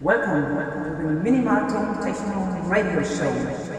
Welcome to the Minimal Techno Radio Show.